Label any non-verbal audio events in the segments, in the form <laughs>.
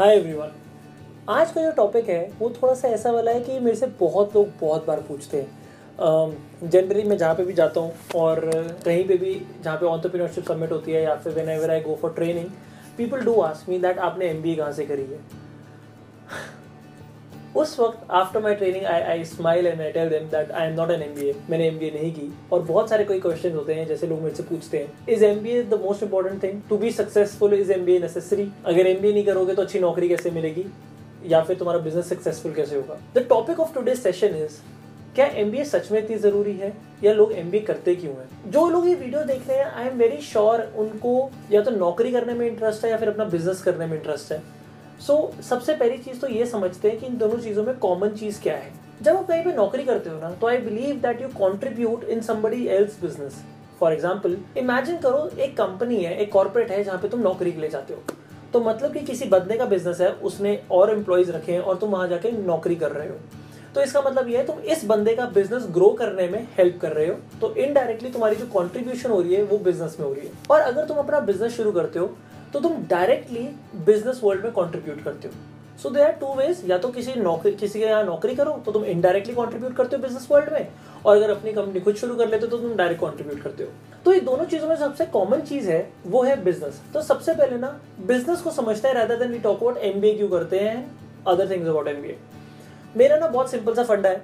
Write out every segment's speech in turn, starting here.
Hi everyone आज का जो टॉपिक है, वो थोड़ा सा ऐसा वाला है कि मेरे से बहुत लोग बहुत बार पूछते हैं। जनरली मैं जहाँ पे भी जाता हूँ और कहीं पे भी जहाँ पे ऑन्टरप्रीनरशिप सबमिट होती है या फिर whenever I go for training people do ask me that आपने एम बी कहाँ से करी है? उस वक्त after my training I I smile and I tell them that I am not an M B A मैंने एम बी ए नहीं की। और बहुत सारे कोई क्वेश्चन होते हैं, जैसे लोग मेरे से पूछते हैं is M B A the most important thing to be successful is M B A necessary अगर एम बी ए नहीं करोगे तो अच्छी नौकरी कैसे मिलेगी? या फिर तुम्हारा बिज़नेस सक्सेसफुल कैसे होगा? The topic of today session is क्या एम बी ए सच में इतनी ज़रूरी है? या लोग एम बी ए करते क्यों हैं? जो लोग ये वीडियो देख रहे हैं आई एम वेरी श्योर उनको या तो नौकरी करने में इंटरेस्ट है या फिर अपना बिज़नेस करने में इंटरेस्ट है। सो so, सबसे पहली चीज़ तो ये समझते हैं कि इन दोनों चीज़ों में कॉमन चीज़ क्या है। जब आप कहीं पे नौकरी करते हो ना तो I believe that you contribute in somebody else business for example imagine करो एक कंपनी है एक कॉर्पोरेट है जहाँ पे तुम नौकरी के लिए जाते हो। तो मतलब कि किसी बंदे का बिज़नेस है उसने और एम्प्लॉयज़ रखे हैं और तुम वहाँ जाके नौकरी कर रहे हो। तो इसका मतलब यह है तुम इस बंदे का बिज़नेस ग्रो करने में हेल्प कर रहे हो। तो इनडायरेक्टली तुम्हारी जो कॉन्ट्रीब्यूशन हो रही है वो बिज़नेस में हो रही है। और अगर तुम अपना बिज़नेस शुरू करते हो तो तुम डायरेक्टली बिज़नेस वर्ल्ड में कॉन्ट्रीब्यूट करते हो। So they are two ways या तो किसी नौकरी किसी के यहाँ नौकरी करो तो तुम इनडायरेक्टली कॉन्ट्रीब्यूट करते हो बिज़नेस वर्ल्ड में और अगर अपनी कंपनी खुद शुरू कर लेते हो तो तुम डायरेक्ट कॉन्ट्रीब्यूट करते हो। तो ये दोनों चीज़ों में सबसे कॉमन चीज़ है वो है बिज़नेस तो सबसे पहले ना बिज़नेस को समझते हैं rather than we talk about MBA क्यों करते हैं अदर थिंग्स अबाउट एमबीए मेरा ना बहुत सिंपल सा फंडा है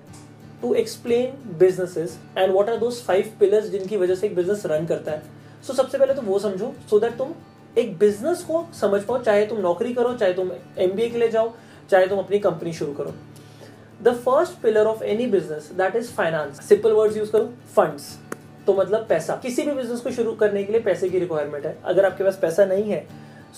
to explain businesses and what are those five pillars जिनकी वजह से एक बिज़नेस रन करता है। सो so, सबसे पहले तो वो समझो सो so दैट तुम एक बिज़नेस को समझ पाओ, चाहे तुम नौकरी करो, चाहे तुम एमबीए के लिए जाओ, चाहे तुम अपनी कंपनी शुरू करो। The first pillar of any business that is finance simple word use करो फंड्स तो मतलब पैसा। किसी भी बिज़नेस को शुरू करने के लिए पैसे की रिक्वायरमेंट है। अगर आपके पास पैसा नहीं है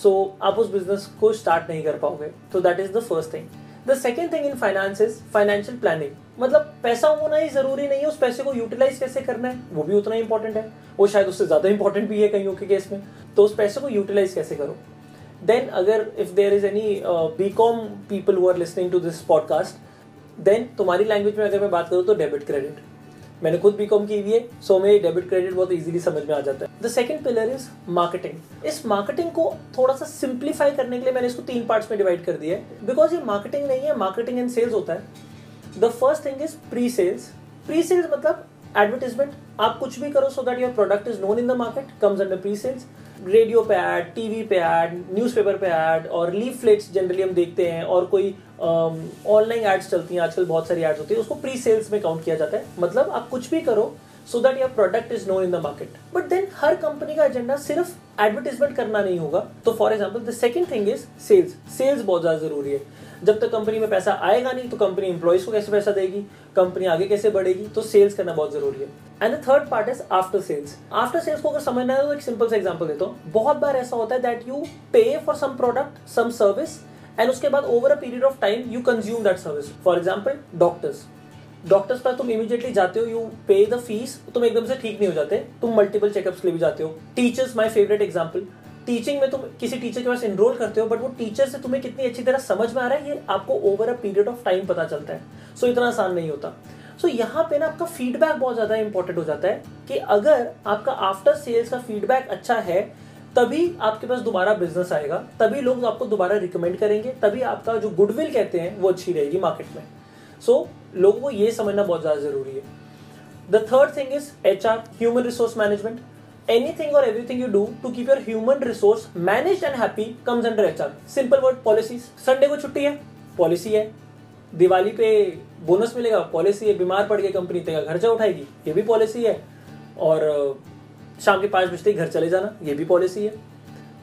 सो so आप उस बिज़नेस को स्टार्ट नहीं कर पाओगे। तो that is the first thing the second thing in finance is financial planning मतलब पैसा होना ही ज़रूरी नहीं है, उस पैसे को यूटिलाइज कैसे करना है? वो भी उतना ही इंपॉर्टेंट है। वो शायद उससे ज़्यादा इंपॉर्टेंट भी है कहीं के केस में। तो उस पैसे को यूटिलाइज कैसे करो? देन अगर if there is any B com people who are listening to this podcast then तुम्हारी लैंग्वेज में अगर मैं बात करूँ तो डेबिट क्रेडिट मैंने खुद बीकॉम की हुई है सो मेरी डेबिट क्रेडिट बहुत इजीली समझ में आ जाता है। The second pillar is marketing इस मार्केटिंग को थोड़ा सा सिंप्लीफाई करने के लिए मैंने इसको तीन पार्ट्स में डिवाइड कर दिया है। बिकॉज़ ये मार्केटिंग नहीं है मार्केटिंग एंड सेल्स होता है। The first thing is pre sales pre sales मतलब एडवर्टीजमेंट आप कुछ भी करो so that your product is known in the market comes under pre sales radio पे ऐड टीवी पे ऐड न्यूज़पेपर पे ऐड और लीफलेट्स जनरली हम देखते हैं, और कोई ऑनलाइन एड्स चलती हैं, आजकल बहुत सारी एड्स होती है, उसको प्री सेल्स में काउंट किया जाता है। मतलब आप कुछ भी करो so that your product is known in the market but then her company का एजेंडा सिर्फ़ एडवर्टीजमेंट करना नहीं होगा। तो for example the second thing is sales sales बहुत ज़्यादा ज़रूरी है। जब तक कंपनी में पैसा आएगा नहीं तो कंपनी इंप्लॉइज को कैसे पैसा देगी? कंपनी आगे कैसे बढ़ेगी? तो सेल्स करना बहुत ज़रूरी है। And the third part is after sales after sales को अगर समझना है तो एक सिंपल सा एग्जांपल देता हूँ। बहुत बार ऐसा होता है that you pay for some product some service and उसके बाद over a period of time you consume that service for example doctors doctors पर तुम इमीडिएटली जाते हो यू पे द फ़ीस तुम एकदम से ठीक नहीं हो जाते। तुम मल्टीपल चेकअप्स के लिए भी जाते हो। Teachers my favourite example teaching में तुम किसी टीचर के पास एनरोल करते हो बट वो टीचर से तुम्हें कितनी अच्छी तरह समझ में आ रहा है ये आपको over a period of time पता चलता है। सो so, इतना आसान नहीं होता। सो so, यहाँ पे ना आपका फीडबैक बहुत ज़्यादा इंपॉर्टेंट हो जाता है कि अगर आपका आफ्टर सेल्स का फीडबैक अच्छा है तभी आपके पास दोबारा बिज़नेस आएगा तभी लोग आपको दोबारा रिकमेंड करेंगे तभी आपका जो गुडविल कहते हैं वो अच्छी रहेगी मार्केट में। सो so, लोगों को ये समझना बहुत ज़्यादा ज़रूरी है। The third thing is H R human resource management anything or everything you do to keep your human resource managed and happy comes under HR. Simple word policies. Sunday को छुट्टी है पॉलिसी है। दिवाली पे बोनस मिलेगा policy है। बीमार पड़ गई कंपनी तेरा खर्चा उठाएगी ये भी पॉलिसी है। और शाम के पाँच बजते घर चले जाना, ये भी पॉलिसी है।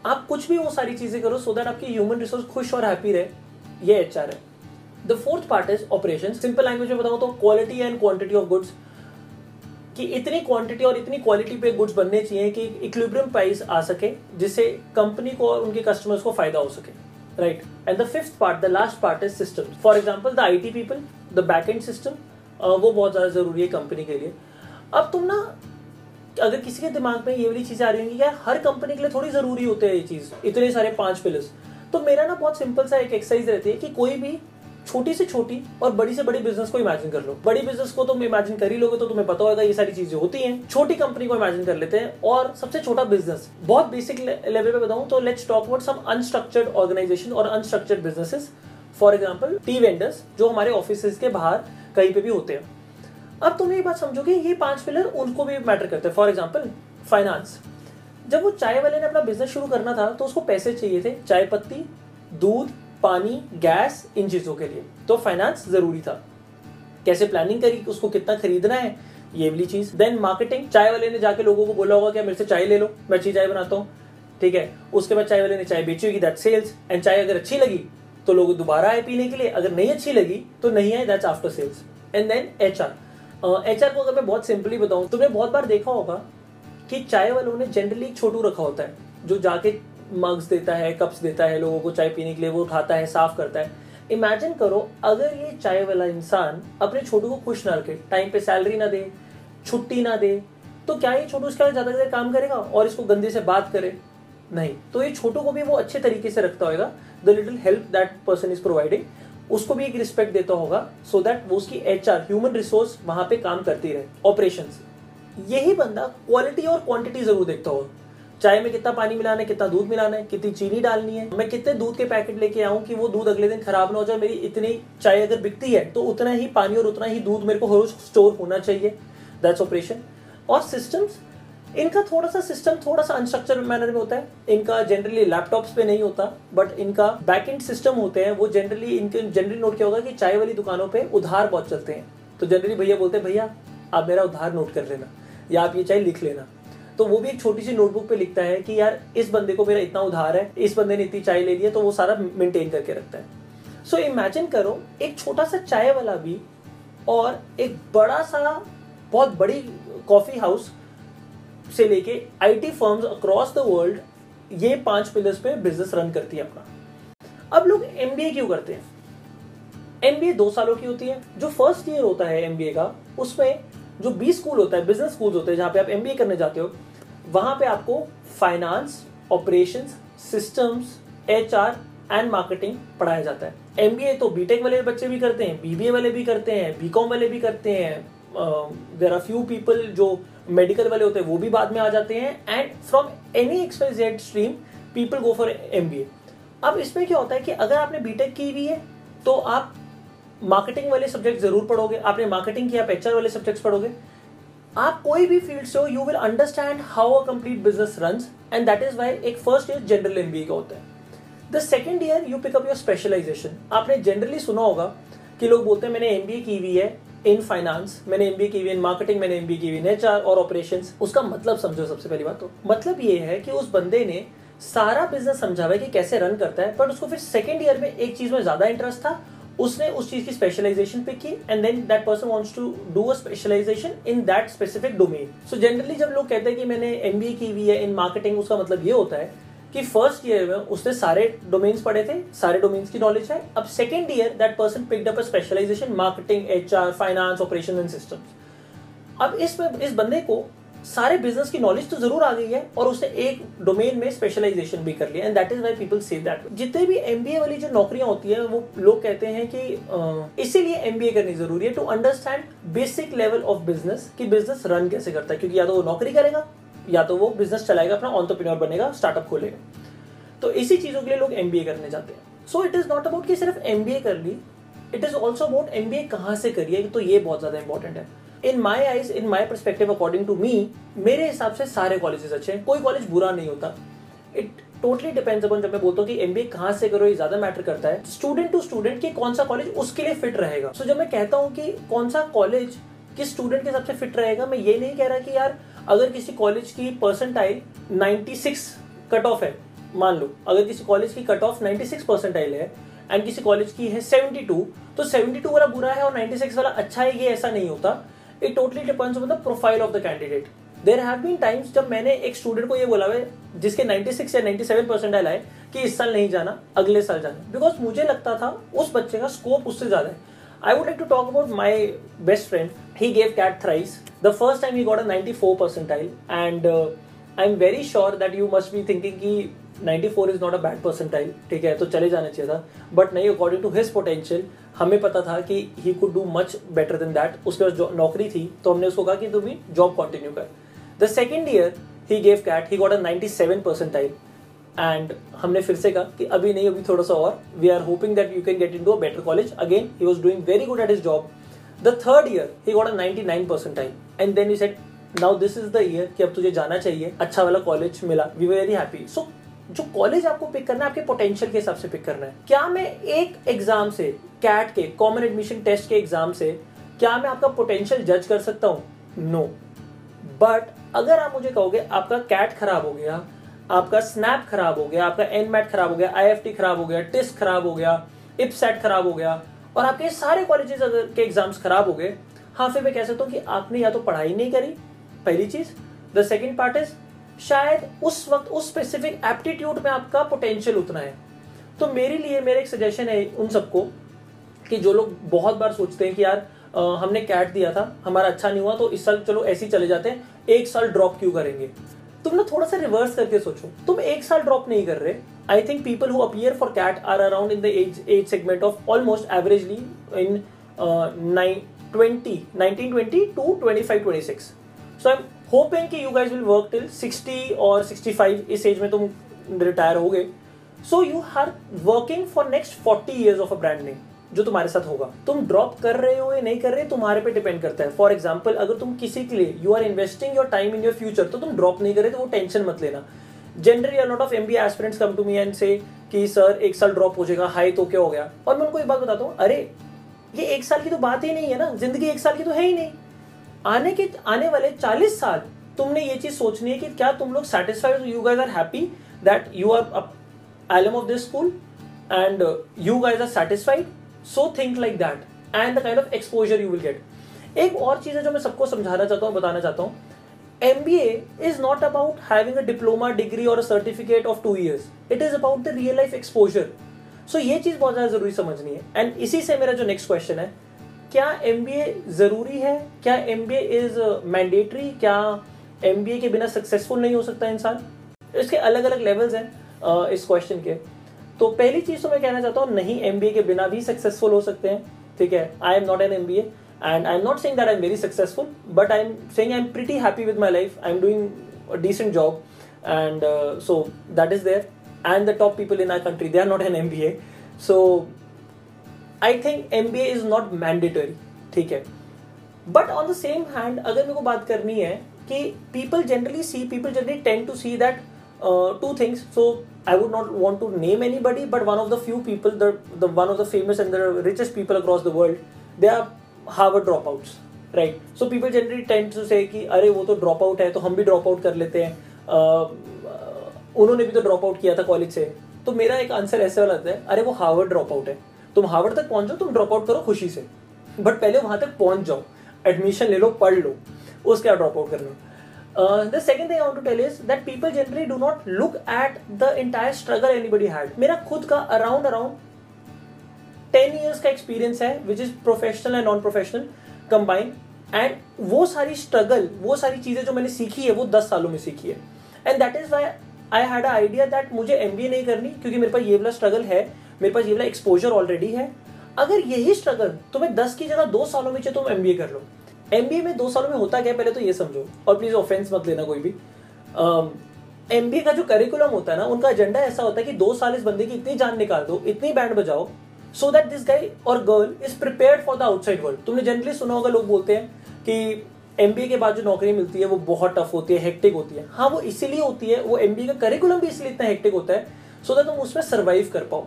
आप कुछ भी वो सारी चीज़ें करो सो दैट आपकी ह्यूमन रिसोर्स खुश और हैप्पी रहे। ये एचआर है। The fourth part is operation simple language में बताऊँ तो quality and quantity of goods कि इतनी क्वांटिटी और इतनी क्वालिटी पे गुड्स बनने चाहिए कि इक्विलिब्रियम प्राइस आ सके, जिससे कंपनी को और उनके कस्टमर्स को फ़ायदा हो सके। Right and the fifth part the last part is system for example the I T people the back end system वो बहुत ज़्यादा ज़रूरी है कंपनी के लिए। अब तुम ना अगर किसी के दिमाग में ये वाली चीज़ें आ रही होंगी यार, हर कंपनी के लिए थोड़ी ज़रूरी होते हैं ये चीज़, इतने सारे पाँच पिलर्स तो मेरा ना बहुत सिंपल सा एक एक्सरसाइज रहती है कि कोई भी छोटी से छोटी और बड़ी से बड़ी बिज़नेस को इमेजिन कर लो। बड़ी बिज़नेस को तुम इमेजिन कर ही लोगे तो तुम्हें पता होगा ये सारी चीज़ें होती हैं। छोटी कंपनी को इमेजिन कर लेते हैं और सबसे छोटा बिज़नेस बहुत बेसिक लेवल पे बताऊँ तो let's talk about some unstructured organization और unstructured businesses for example tea vendors जो हमारे ऑफ़िस के बाहर कहीं पे भी होते हैं। अब तुम ये बात समझोगे, ये पाँच पिलर उनको भी मैटर करते हैं। फॉर एग्ज़ाम्पल फाइनेंस जब वो चाय वाले ने अपना बिज़नेस शुरू करना था तो उसको पैसे चाहिए थे, चाय पत्ती, दूध, पानी गैस इन चीज़ों के लिए। तो फाइनेंस ज़रूरी था। कैसे प्लानिंग करी, उसको कितना खरीदना है, ये वाली चीज़। देन मार्केटिंग चाय वाले ने जाके लोगों को बोला होगा कि मेरे से चाय ले लो, मैं अच्छी चाय बनाता हूँ। ठीक है? उसके बाद चाय वाले ने चाय बेची होगी दैट सेल्स एंड चाय अगर अच्छी लगी तो लोग दोबारा आए पीने के लिए। अगर नहीं अच्छी लगी तो नहीं आए that's after sales and then H R H R को अगर मैं बहुत सिंपली बताऊँ, तुमने बहुत बार देखा होगा कि चाय वालों ने जनरली छोटू रखा होता है, जो जाके मग्स देता है कप्स देता है, लोगों को चाय पीने के लिए वो उठाता है, साफ़ करता है। इमेजिन करो, अगर ये चाय वाला इंसान अपने छोटू को खुश ना रखे टाइम पे सैलरी ना दे, छुट्टी ना दे तो क्या ये छोटू इसका ज़्यादा देर काम करेगा और इसको गंदे से बात करे? नहीं। तो ये छोटू को भी वो अच्छे तरीके से रखता होगा the little help that person is providing उसको भी एक रिस्पेक्ट देता होगा सो दैट वो उसकी एच आर ह्यूमन रिसोर्स वहाँ पे काम करती रहे ऑपरेशन यही बंदा क्वालिटी और क्वांटिटी ज़रूर देखता होगा। चाय में कितना पानी मिलाना है, कितना दूध मिलाना है, कितनी चीनी डालनी है, मैं कितने दूध के पैकेट लेके आऊँ कि वो दूध अगले दिन खराब ना हो जाए, मेरी इतनी चाय अगर बिकती है तो उतना ही पानी और उतना ही दूध मेरे को रोज स्टोर होना चाहिए। दैट्स ऑपरेशन और सिस्टम्स इनका थोड़ा सा सिस्टम थोड़ा सा अनस्ट्रक्चर मैनर में होता है। इनका जनरली लैपटॉप्स पे नहीं होता बट इनका बैक एंड सिस्टम होते हैं, वो जनरली इनके जनरली नोट किया होगा कि चाय वाली दुकानों पे उधार बहुत चलते हैं। तो जनरली भैया बोलते हैं, भैया, आप मेरा उधार नोट कर लेना, या आप ये चाय लिख लेना। तो वो भी एक छोटी सी नोटबुक पे लिखता है कि, यार, इस बंदे को मेरा इतना उधार है, इस बंदे ने इतनी चाय ले ली है तो वो सारा मेंटेन करके रखता है। सो इमेजिन करो, एक छोटा सा चाय वाला भी और एक बड़ा सा, बहुत बड़ी कॉफ़ी हाउस से लेके IT firms across the world ये पाँच पिलर्स पे बिज़नेस रन करती है अपना। अब लोग एमबीए क्यों करते हैं? एमबीए दो सालों की होती है। जो फ़र्स्ट ईयर होता है एमबीए का, उसमें जो बी स्कूल होता है बिज़नेस स्कूल होते हैं, जहाँ पे आप एमबीए करने जाते हो, वहाँ पे आपको finance operation systems H R and marketing पढ़ाया जाता है। एमबीए तो बीटेक वाले बच्चे भी करते हैं बीबीए वाले भी करते हैं बीकॉम वाले भी करते हैं देर आर फ्यू पीपल जो मेडिकल वाले होते हैं, वो भी बाद में आ जाते हैं and from any specialized stream people go for MBA अब इसमें क्या होता है कि अगर आपने बीटेक की हुई है तो आप मार्केटिंग वाले सब्जेक्ट ज़रूर पढ़ोगे, आपने मार्केटिंग किया एचआर वाले सब्जेक्ट्स पढ़ोगे। आप कोई भी फ़ील्ड से हो you will understand how a complete business run and that is why एक फ़र्स्ट ईयर जनरल एमबीए का होता है। The second year you pick up your specialization आपने जनरली सुना होगा कि लोग बोलते हैं, मैंने एमबीए की हुई है इन फाइनेंस मैंने एमबीए की हुई इन मार्केटिंग मैंने एमबीए की हुई इन एचआर और ऑपरेशंस उसका मतलब समझो सबसे पहली बात तो। मतलब ये है कि उस बंदे ने सारा बिज़नेस समझा हुआ कि कैसे रन करता है बट उसको फिर सेकेंड ईयर में एक चीज़ में ज़्यादा इंटरेस्ट था, उसने उस चीज़ की स्पेशलाइजेशन पे की and then that person wants to do a specialization in that specific domain so generally जब लोग कहते हैं कि मैंने एमबीए की हुई है इन मार्केटिंग उसका मतलब ये होता है कि फ़र्स्ट ईयर में उसने सारे डोमेन्स पढ़े थे, सारे डोमेन्स की नॉलेज है। अब second year that person picked up specialization marketing HR finance operation and systems अब इसमें इस बंदे को सारे बिज़नेस की नॉलेज तो ज़रूर आ गई है और उसने एक डोमेन में स्पेशलाइजेशन भी कर लिया। And that is why people say that जितने भी एमबीए वाली जो नौकरियाँ होती है, वो लोग कहते हैं कि इसीलिए एमबीए करनी ज़रूरी है to understand basic level of business कि बिज़नेस रन कैसे करता है। क्योंकि या तो वो नौकरी करेगा या तो वो बिज़नेस चलाएगा अपना ऑन्टरप्रीनियर बनेगा स्टार्टअप खोलेगा। तो इसी चीज़ों के लिए लोग एमबीए करने जाते हैं। So it is not about कि सिर्फ़ एमबीए कर ली it is also about M MBA कहाँ से करिए तो ये बहुत ज़्यादा इंपॉर्टेंट है। In my eyes in my perspective according to me मेरे हिसाब से सारे कॉलेजेस अच्छे हैं। कोई कॉलेज बुरा नहीं होता। इट टोटली डिपेंड्स अपन जब मैं बोलता हूँ कि एम एमबीए कहाँ से करो ये ज़्यादा मैटर करता है। स्टूडेंट टू स्टूडेंट की कौन सा कॉलेज उसके लिए फिट रहेगा। सो so, जब मैं कहता हूँ कि कौन सा कॉलेज किस स्टूडेंट के हिसाब से फिट रहेगा मैं ये नहीं कह रहा कि यार अगर किसी कॉलेज की परसेंटाइल 96 कट ऑफ़ है, मान लो, अगर किसी कॉलेज की कट ऑफ़ 96 परसेंटाइल है एंड किसी कॉलेज की है 72 तो 72 वाला बुरा है और 96 वाला अच्छा है, ये ऐसा नहीं होता। It totally depends on the profile of the candidate there have been times जब मैंने एक स्टूडेंट को ये बोला है, जिसके 96 या 97 परसेंटाइल आए, कि इस साल नहीं जाना, अगले साल जाना। बिकॉज़ मुझे लगता था उस बच्चे का स्कोप उससे ज़्यादा है। I would like to talk about my best friend he gave CAT thrice the first time he got a 94 percentile and I am very sure that you must be thinking कि 94 is not a bad percentile ठीक है? तो चले जाना चाहिए था. But नहीं according to his potential हमें पता था कि he could do much better than that उसके पास नौकरी थी. तो हमने उसको कहा कि तू भी जॉब कंटिन्यू कर. The second year he gave CAT he got a 97 percentile and हमने फिर से कहा कि अभी नहीं, अभी थोड़ा सा और। We are hoping that you can get into a better college again he was doing very good at his job the third year he got a 99 percentile and then you said now this is the year कि अब तुझे जाना चाहिए। अच्छा वाला college मिला। We very happy so जो college आपको पिक करना है, आपके पोटेंशियल के हिसाब से पिक करना है। क्या मैं एक एग्ज़ाम से कैट के कॉमन एडमिशन टेस्ट के एग्ज़ाम से, क्या मैं आपका पोटेंशियल जज कर सकता हूँ? No no. बट अगर आप मुझे कहोगे, आपका कैट खराब हो गया आपका स्नैप खराब हो गया आपका एन मैट खराब हो गया आईएफटी खराब हो गया टिस्ट खराब हो गया इपसेट खराब हो गया और आपके सारे कॉलेजेस अगर के एग्ज़ाम्स खराब हो गए हाँ फिर मैं कह सकता हूँ कि आपने या तो पढ़ाई नहीं करी पहली चीज़। द सेकेंड पार्ट इज़ शायद उस वक्त उस स्पेसिफिक एप्टीट्यूड में आपका पोटेंशियल उतना है। तो मेरे लिए मेरा एक सजेशन है उन सबको कि जो लोग बहुत बार सोचते हैं कि यार आ, हमने कैट दिया था हमारा अच्छा नहीं हुआ तो इस साल चलो ऐसे ही चले जाते हैं एक साल ड्रॉप क्यों करेंगे? तुम ना थोड़ा सा रिवर्स करके सोचो। तुम एक साल ड्रॉप नहीं कर रहे। I think people who appear for CAT are around in the age age segment of almost averagely in twenty nineteen twenty two twenty five twenty six so I am hoping कि you guys will work till sixty और sixty five इस age में तुम retire हो गए so you are working for next forty years of a brand name जो तुम्हारे साथ होगा। तुम ड्रॉप कर रहे हो या नहीं कर रहे, तुम्हारे पे डिपेंड करता है। फॉर एग्ज़ाम्पल अगर तुम किसी के लिए you are investing your time in your future तो तुम ड्रॉप नहीं कर तो वो टेंशन मत लेना। Generally a lot of MBA aspirants come to me and say कि, सर, एक साल ड्रॉप हो जाएगा हाई तो क्या हो गया? और मैं उनको एक बात बताता हूँ, अरे, ये एक साल की तो बात ही नहीं है ना। ज़िंदगी एक साल की तो है ही नहीं। आने के, आने वाले चालीस साल तुमने ये चीज़ सोचनी है कि क्या तुम लोग satisfied you guys are happy that you are alum of this school and you guys are satisfied so think like that and the kind of exposure you will get एक और चीज़ है जो मैं सबको समझाना चाहता हूँ, बताना चाहता हूँ। MBA is not about having a diploma, degree or a certificate of two years it is about the real life exposure so ये चीज़ बहुत ज़्यादा ज़रूरी समझनी है। एंड इसी से मेरा जो नेक्स्ट क्वेश्चन है, क्या एम बी ए ज़रूरी है? क्या M B A is mandatory क्या एम बी ए के बिना सक्सेसफुल नहीं हो सकता इंसान? इसके अलग अलग लेवल्स हैं इस क्वेश्चन के। तो पहली चीज़ तो मैं कहना चाहता हूँ नहीं एमबीए के बिना भी सक्सेसफुल हो सकते हैं ठीक है I am not an M and i'm not saying that i'm very successful but i'm saying i'm pretty happy with my life i'm doing a decent job and uh, so that is there and the top people in our country they are not an mba so I think M B is not mandatory ठीक है but on the same hand अगर मेरे को बात करनी है कि people generally see people generally tend to see that two things so I would not want to name anybody but one of the few people the one of the famous and the richest people across the world they are Harvard dropouts right so people generally tend to say कि अरे वो तो drop out है तो हम भी drop out कर लेते हैं. Uh, उन्होंने भी तो ड्रॉप आउट किया था कॉलेज से। तो मेरा एक आंसर ऐसे वाला था अरे वो हार्वर्ड ड्रॉप आउट है। तुम हार्वर्ड तक पहुँच जाओ तुम ड्रॉप आउट करो खुशी से। <laughs> बट पहले वहाँ तक पहुँच जाओ। एडमिशन ले लो पढ़ लो। उसके बाद ड्रॉप आउट करना। The second thing I want to tell is that people generally do not look at the entire struggle anybody had मेरा खुद का अराउंड अराउंड टेन ईयर्स का एक्सपीरियंस है is professional and non professional combine and वो सारी struggle वो सारी चीज़ें जो मैंने सीखी है, वो दस सालों में सीखी है। And that is why I had idea that मुझे MBA नहीं करनी, क्योंकि मेरे पास ये वाला स्ट्रगल है, मेरे पास ये वाला एक्सपोजर ऑलरेडी है। अगर यही स्ट्रगल तुम्हें दस की जगह दो सालों में चाहिए तुम एमबीए कर लो। एमबीए में दो सालों में होता क्या पहले तो ये समझो, और प्लीज़ ऑफेंस मत लेना कोई भी। एमबीए का जो करिकुलम होता है ना, उनका एजेंडा ऐसा होता है कि दो साल इस बंदे की इतनी जान निकाल दो, इतनी बैंड बजाओ सो दैट दिस गाई और girl is prepare for the outside world तुमने जनरली सुना होगा लोग बोलते हैं कि एमबीए के बाद जो नौकरी मिलती है, वो बहुत टफ होती है हेक्टिक होती है। हाँ वो इसीलिए होती है, वो एमबीए का करिकुलम भी इसलिए इतना हेक्टिक होता है सो दैट तुम उसमें सर्वाइव कर पाओ।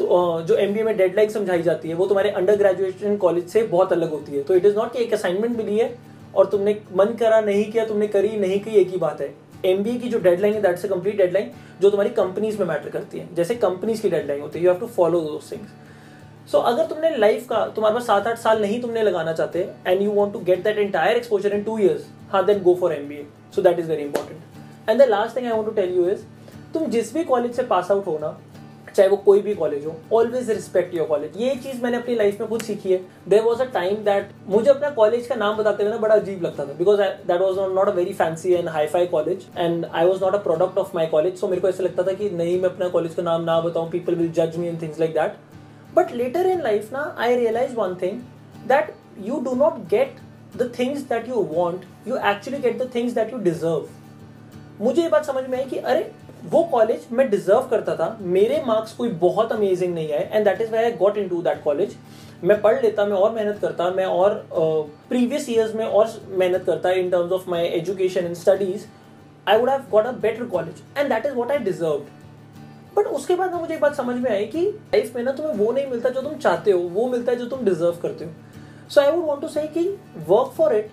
तो जो एमबीए में डेडलाइन समझाई जाती है, वो तुम्हारे अंडर ग्रेजुएशन कॉलेज से बहुत अलग होती है। तो इट इज़ नॉट कि एक असाइनमेंट मिली है और तुमने मन करा, नहीं किया, तुमने करी, नहीं की, एक ही बात है। एमबीए की जो डेडलाइन है दैट्स अ कंप्लीट डेडलाइन जो तुम्हारी कंपनीज़ में मैटर करती है। जैसे कंपनीज़ की डेडलाइन होती है यू हैव टू फॉलो दो थिंग्स सो अगर तुमने लाइफ का, तुम्हारे पास सात आठ साल नहीं तुमने लगाना चाहते and you want to get that entire exposure in two years हाँ then go for M B A so that is very important and the last thing I want to tell you is तुम जिस भी college से pass out हो ना चाहे वो कोई भी कॉलेज हो ऑलवेज रिस्पेक्ट योर कॉलेज ये चीज़ मैंने अपनी लाइफ में खुद सीखी है. There was a time that मुझे अपना कॉलेज का नाम बताते हुए ना बड़ा अजीब लगता था because that was not a very fancy and hi fi college and I was not a product of my college so मेरे को ऐसा लगता था कि नहीं, मैं अपना कॉलेज का नाम ना बताऊँ पीपल विल जज me and things like that but later in life ना I realise one thing that you do not get the things that you want you actually get the things that you deserve मुझे ये बात समझ में आई कि अरे वो college मैं डिजर्व करता था। मेरे मार्क्स कोई बहुत अमेजिंग नहीं आए and that is why I got in to that college मैं पढ़ लेता मैं और मेहनत करता मैं और प्रीवियस uh, ईयर्स में और मेहनत करता in terms of my education and studies I would have got a better college and that is what I deserve but उसके बाद ना मुझे एक बात समझ में आई कि लाइफ में ना तुम्हें वो नहीं मिलता जो तुम चाहते हो वो मिलता है जो तुम डिजर्व करते हो। So I would want to say कि work for it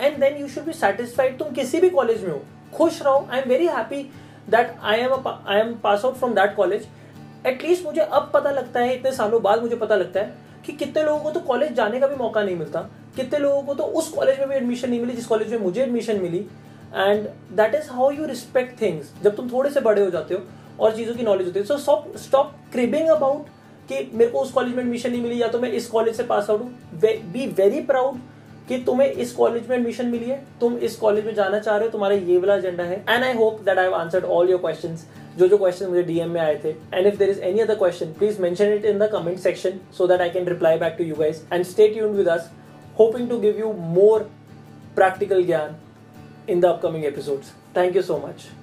and then you should be satisfied तुम किसी भी कॉलेज में हो। खुश रहो I am very happy that I am I am pass out from that college at least मुझे अब पता लगता है, इतने सालों बाद मुझे पता लगता है कि कितने लोगों को तो कॉलेज जाने का भी मौका नहीं मिलता। कितने लोगों को तो उस कॉलेज में भी एडमिशन नहीं मिली, जिस कॉलेज में मुझे admission milli. And that is how you respect things जब तुम थोड़े से बड़े हो जाते हो और चीज़ों की नॉलेज होती है। So stop stop cribbing about कि मेरे को उस कॉलेज में एडमिशन नहीं मिली या तो मैं इस कॉलेज से पास आउट हूँ। बी वेरी प्राउड कि तुम्हें इस कॉलेज में एडमिशन मिली है, तुम इस कॉलेज में जाना चाह रहे हो, तुम्हारा ये वाला एजेंडा है। And I hope that I answered all your question जो जो क्वेश्चन मुझे डीएम में आए थे। And if there is any other question please mention it in the comment section so that I can reply back to you guys and stay tuned with us hoping to give you more practical gyan in the upcoming episodes thank you so much.